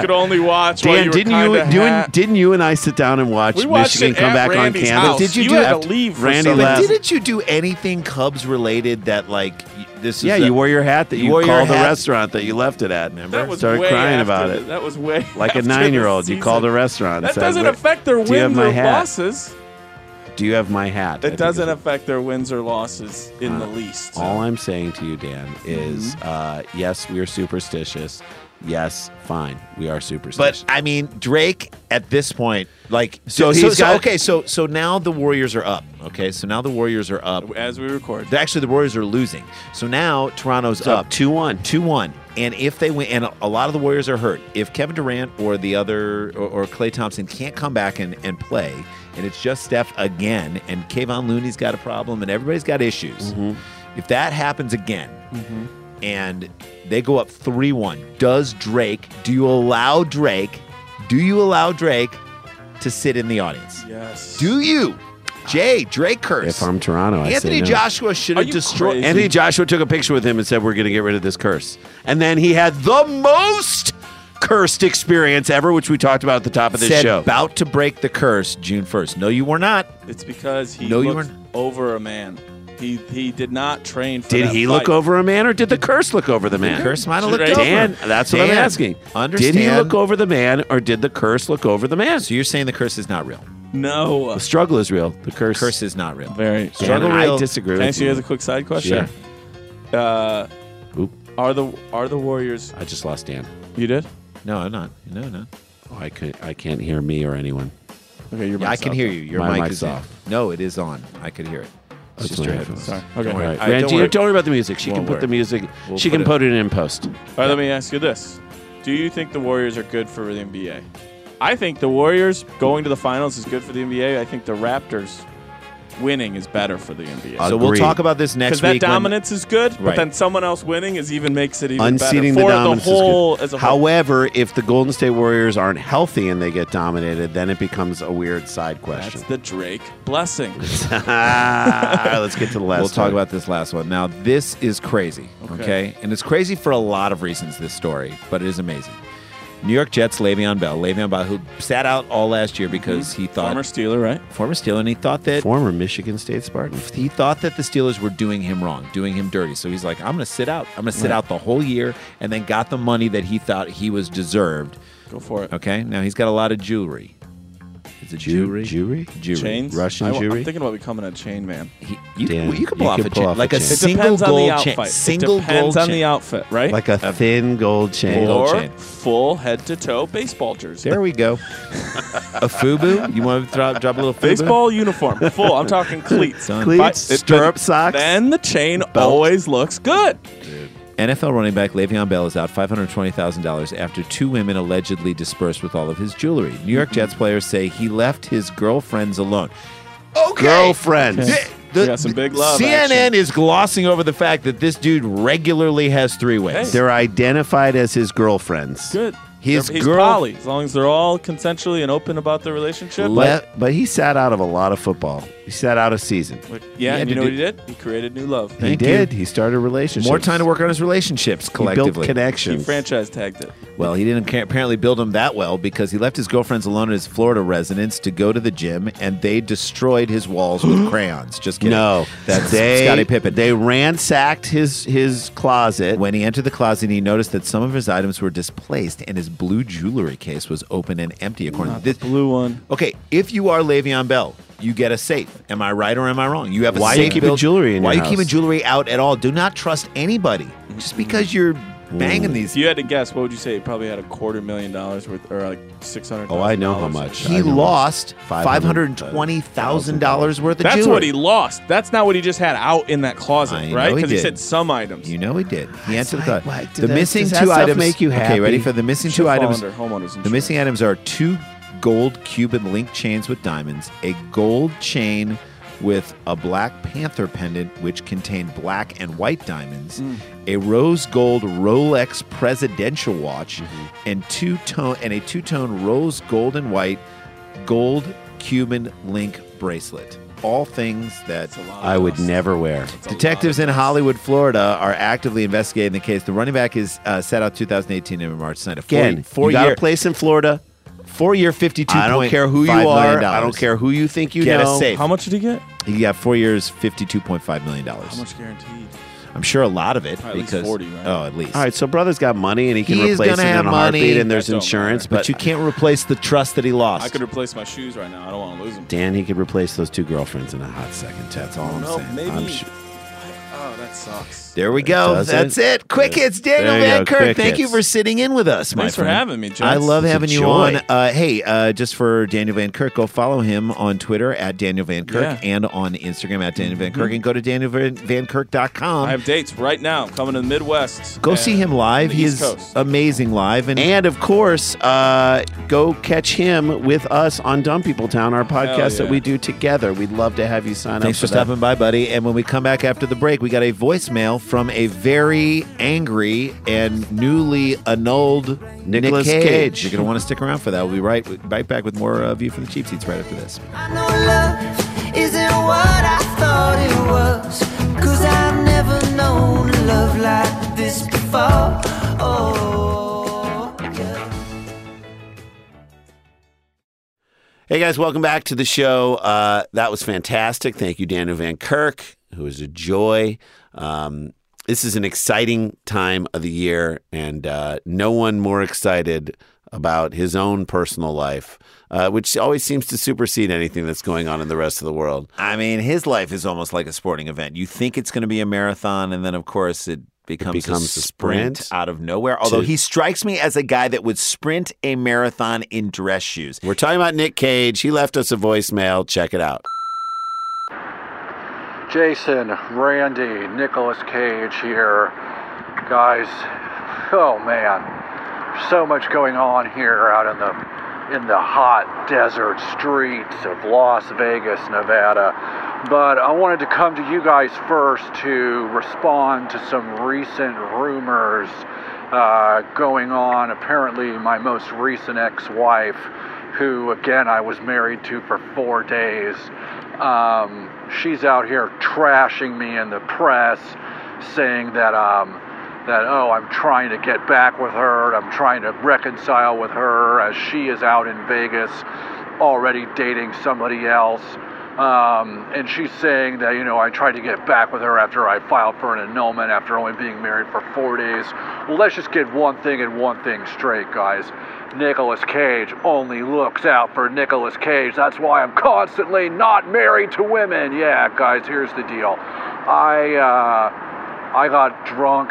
could only watch. while Dan, you didn't you, you ha- and, didn't you and I sit down and watch Michigan come back Randy's on campus? house. Did you you do had that? to leave for Randy left. didn't you do anything Cubs related that like this? Is Yeah, a- you wore your hat that You you, called the restaurant that you left it at. Remember? That was Started crying about the- it. That was way Like a the nine-year-old, you called a restaurant. That said, doesn't affect their do wins or hat? losses. Do you have my hat? It doesn't affect their wins or losses in the Uh, least. All I'm saying to you, Dan, is Mm-hmm. uh, yes, we are superstitious. Yes, fine, we are superstars. But. I mean, Drake at this point, like, So so, so, he's so- got- okay, so so now the Warriors are up. Okay, so now the Warriors are up. As we record, Actually, the Warriors are losing. So now Toronto's up up two one. two one. And if they win, and a lot of the Warriors are hurt. If Kevin Durant or the other or, or Klay Thompson can't come back and, and play, and it's just Steph again, and Kevon Looney's got a problem, and everybody's got issues. Mm-hmm. If that happens again, mm-hmm. And they go up three one, does Drake? Do you allow Drake? Do you allow Drake to sit in the audience? yes. Do you? Jay, Drake curse. If I'm Toronto, I Anthony say no. Joshua should Are have you destroyed. crazy? Anthony Joshua took a picture with him and said, "We're going to get rid of this curse." And then he had the most cursed experience ever, which we talked about at the top of this said show. about to break the curse June 1st. No, you were not. It's because he No, you looked weren't. over a man. He he did not train. For did that he fight. look over a man, or did the curse look over the man? curse might have Should looked I- over. Dan, that's what I'm asking. Understand. Did he look over the man, or did the curse look over the man? So you're saying the curse is not real. No. The struggle is real. The curse, Curse is not real. Very Dan, struggle I disagree Can I with ask you you. guys a quick side question? Uh, Oop. are the are the Warriors? I just lost Dan. You did? No, I'm not. No, no. Oh, I can't. I can't hear me or anyone. Okay, you're. Yeah, I can hear you. Your My mic mic's is on. off. No, it is on. I could hear it. It's That's just my your headphones. headphones. Sorry. Okay. All right, I- Randy, don't don't worry. worry. about the music. She Won't can put worry. the music. We'll she put can it- put it in post. All right, let me ask you this: Do you think the Warriors are good for the NBA? I think the Warriors going to the finals is good for the NBA. I think the Raptors winning is better for the NBA. So we'll Agreed. talk about this next week. Because that week. when- dominance is good, but Right. then someone else winning is even makes it even Unseating better the for dominance the whole is as a whole. However, if the Golden State Warriors aren't healthy and they get dominated, then it becomes a weird side question. That's the Drake blessing. Ah, Let's get to the last. We'll talk one. about this last one. Now, this is crazy, okay. Okay. And it's crazy for a lot of reasons, this story, but it is amazing. New York Jets, Le'Veon Bell. Le'Veon Bell, who sat out all last year because mm-hmm. he thought. Former Steeler, right? former Steeler, and he thought that former Michigan State Spartan. he thought that the Steelers were doing him wrong, doing him dirty. So he's like, I'm going to sit out. I'm going to sit out the whole year, and then got the money that he thought he was deserved. Go for it. Okay, now he's got a lot of jewelry. Is it jewelry? Jewelry? Jewelry. Chains. Russian I, jewelry? am thinking about becoming a chain man. He, you, Dan, can, you can you pull off could a pull chain, off a like a chain. It single depends on gold the chain. outfit. Single it depends gold on chain. the outfit, right? Like a thin gold chain. gold or chain. full head to toe baseball jersey. There we go. a FUBU? You want to drop, drop a little FUBU? Baseball uniform, full. I'm talking cleats. Done. Cleats, But it- stirrup then- socks. Then the chain always looks good. NFL running back Le'Veon Bell is out $520,000 after two women allegedly dispersed with all of his jewelry. New York Jets players say he left his girlfriends alone. Okay. Girlfriends. Okay. We got some big love CNN action. is glossing over the fact that this dude regularly has three ways. Hey. They're identified as his girlfriends. Good. His He's girl- poly, as long as they're all consensually and open about their relationship. Le- but he sat out of a lot of football. He sat out a season. Yeah, and you know what he did? He created new love. he Thank did. He started relationships. More time to work on his relationships He collectively. built He connections. franchise tagged it. Well, he didn't ca- apparently build them that well because he left his girlfriends alone at his Florida residence to go to the gym, and they destroyed his walls with crayons. Just kidding. No, that's they, Scottie Pippen. They ransacked his his closet. When he entered the closet, he noticed that some of his items were displaced, and his blue jewelry case was open and empty. According to this, Blue one. okay, if you are Le'Veon Bell, you get a safe. Am I right or am I wrong? You have a Why are you safe keeping jewelry in Why your are you keeping house? jewelry out at all? Do not trust anybody. Just because you're banging these If you had to guess, what would you say? He probably had a quarter million dollars worth, or like six hundred. Oh, I know how much. He lost five hundred twenty thousand dollars worth of That's jewelry. what he lost. That's not what he just had out in that closet, I right? know he Because he, said some items. You know he did. He answered the like, call. what? The missing does that two stuff items. make you Okay, ready for the missing Should two items. under The missing items are two gold Cuban link chains with diamonds, a gold chain with a Black Panther pendant which contained black and white diamonds, a rose gold Rolex presidential watch, and two tone and a two tone rose gold and white gold Cuban link bracelet. all things that I would never wear. Detectives in Hollywood, Florida, are actively investigating the case. The running back is uh, set out 2018 in March. Signed a four, Again, four you got year a place in Florida. Four year fifty two. I don't care who you are. I don't care who you think you Get know. a safe. How much did he get? He got four years, fifty two point five million dollars. How much guaranteed? I'm sure a lot of it Probably at least because 40, right? oh, at least. All right, so brother's got money and he can He is replace gonna it have in a money. heartbeat, and there's That don't insurance. matter. but you can't replace the trust that he lost. I could replace my shoes right now. I don't want to lose them. Dan, he could replace those two girlfriends in a hot second. That's all oh, I'm No, saying. maybe. I'm sure. Oh, that sucks. There we go. Does That's it? it. Quick hits, Daniel There you Van go, Kirk. quick Thank you hits. for sitting in with us, my Thanks for friend. having me, gents. I love It's a having you joy. on. Uh, hey, uh, just for Daniel Van Kirk, go follow him on Twitter at Daniel Van Kirk Yeah. Mm-hmm. and on Instagram at Daniel Van Kirk and go to danielvankirk.com. I have dates right now coming to the Midwest. Go and see him live. the He East is Coast. amazing live. And, And of course, uh, go catch him with us on Dumb People Town, our podcast that yeah. we do together. We'd love to have you sign up. Thanks up for that. stopping by, buddy. And when we come back after the break, we got a voicemail from a very angry and newly annulled Nicolas Nick Cage. You're going to want to stick around for that. We'll be right, right back with more uh, View from the Cheap Seats right after this. I know love isn't what I thought it was. Cause I've never known love like this before. Oh. Hey guys, welcome back to the show. Uh, that was fantastic. Thank you, Daniel Van Kirk, who is a joy. Um, this is an exciting time of the year, and uh, no one more excited about his own personal life, uh, which always seems to supersede anything that's going on in the rest of the world. I mean, his life is almost like a sporting event. You think it's going to be a marathon, and then, of course, it becomes, becomes a a sprint, sprint out of nowhere. Although to- he strikes me as a guy that would sprint a marathon in dress shoes. We're talking about Nick Cage. He left us a voicemail. Check it out. Jason, Randy, Nicolas Cage here. Guys, oh man, so much going on here out in the in the hot desert streets of Las Vegas, Nevada. But I wanted to come to you guys first to respond to some recent rumors uh, going on. Apparently, my most recent ex-wife, who again I was married to for four days, um, she's out here trashing me in the press, saying that um, that oh I'm trying to get back with her, I'm trying to reconcile with her as she is out in Vegas already dating somebody else. Um, and she's saying that, you know, I tried to get back with her after I filed for an annulment after only being married for four days. Well, let's just get one thing and one thing straight, guys. Nicolas Cage only looks out for Nicolas Cage. That's why I'm constantly not married to women. Yeah, guys, here's the deal. I, uh, I got drunk.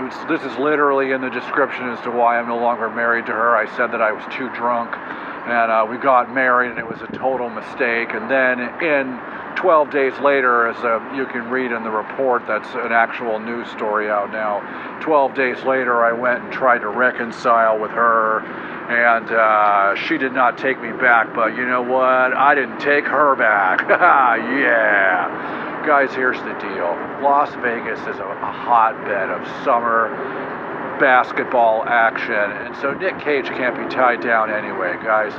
Was, this is literally in the description as to why I'm no longer married to her. I said that I was too drunk and uh, we got married and it was a total mistake. And then in 12 days later as uh, you can read in the report that's an actual news story out now. 12 days later i went and tried to reconcile with her and uh, she did not take me back. But you know what? I didn't take her back. Yeah. Guys here's the deal. Las vegas is a, a hotbed of summer basketball action. And so Nick Cage can't be tied down anyway, guys.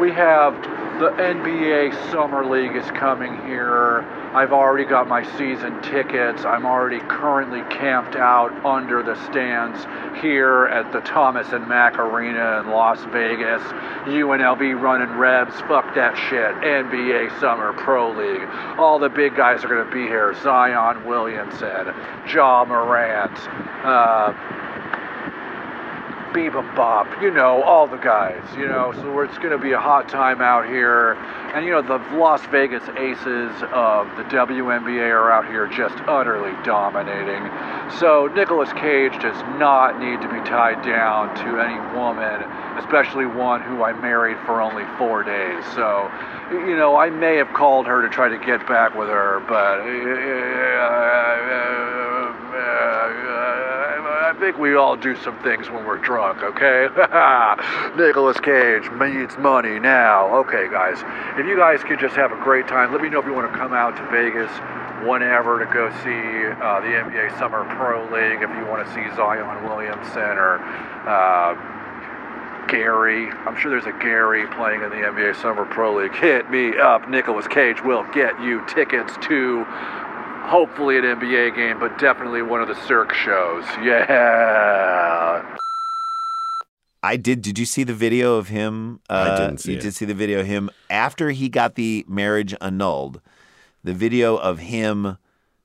We have the NBA Summer League is coming here. I've already got my season tickets. I'm already currently camped out under the stands here at the Thomas and Mack Arena in Las Vegas. UNLV running Rebs, fuck that shit. NBA Summer Pro League. All the big guys are going to be here. Zion Williamson, Ja Morant, uh, Bebop Bop, you know, all the guys, you know, so it's going to be a hot time out here. And, you know, the Las Vegas aces of the WNBA are out here just utterly dominating. So Nicolas Cage does not need to be tied down to any woman, especially one who I married for only four days. So, you know, I may have called her to try to get back with her, but. I think we all do some things when we're drunk, okay? Nicolas Cage needs money now. Okay, guys, if you guys could just have a great time, let me know if you want to come out to Vegas whenever to go see uh, the NBA Summer Pro League, if you want to see Zion Williamson or. Uh, Gary. I'm sure there's a Gary playing in the NBA Summer Pro League. Hit me up. Nicholas Cage will get you tickets to hopefully an NBA game, but definitely one of the Cirque shows. Yeah. I did. Did you see the video of him? Uh, I didn't see You it. did see the video of him after he got the marriage annulled. The video of him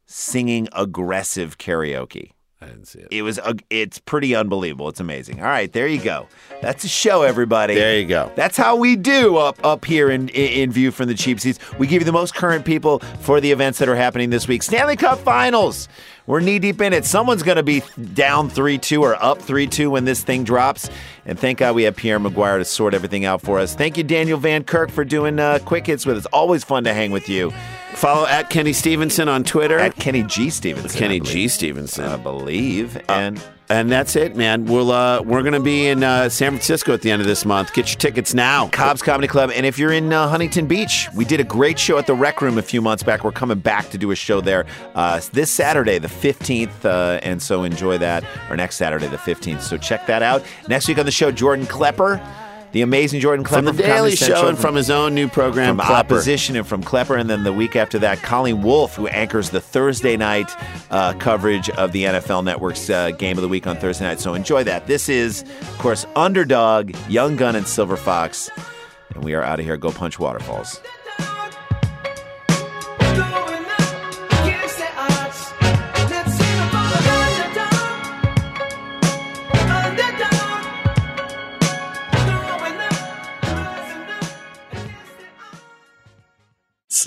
singing aggressive karaoke. I didn't see it. It was. uh, It's pretty unbelievable. It's amazing. All right, there you go. That's a show, everybody. There you go. That's how we do up up here in, in view from the cheap seats. We give you the most current people for the events that are happening this week. Stanley Cup Finals. We're knee deep in it. Someone's going to be down three two or up three two when this thing drops. And thank God we have Pierre McGuire to sort everything out for us. Thank you, Daniel Van Kirk, for doing uh, quick hits with us. Always fun to hang with you. Follow at Kenny Stevenson on Twitter. At Kenny G Stevenson. Kenny G. Stevenson. I believe. And and that's it, man. We'll uh, we're gonna be in uh, San Francisco at the end of this month. Get your tickets now. Cobb's Comedy Club. And if you're in uh, Huntington Beach, we did a great show at the Rec Room a few months back. We're coming back to do a show there uh, this Saturday, the 15th. Uh, and so enjoy that, or next Saturday, the 15th. So check that out. Next week on the show, Jordan Klepper, the amazing Jordan Klepper From the Daily Comedy Show and from his own new program, from Klepper. opposition and from Klepper, and then the week after that, Colleen Wolfe, who anchors the Thursday night uh, coverage of the NFL Network's uh, game of the week on Thursday night. So enjoy that. This is, of course, Underdog, Young Gun, and Silver Fox, and we are out of here. Go punch waterfalls.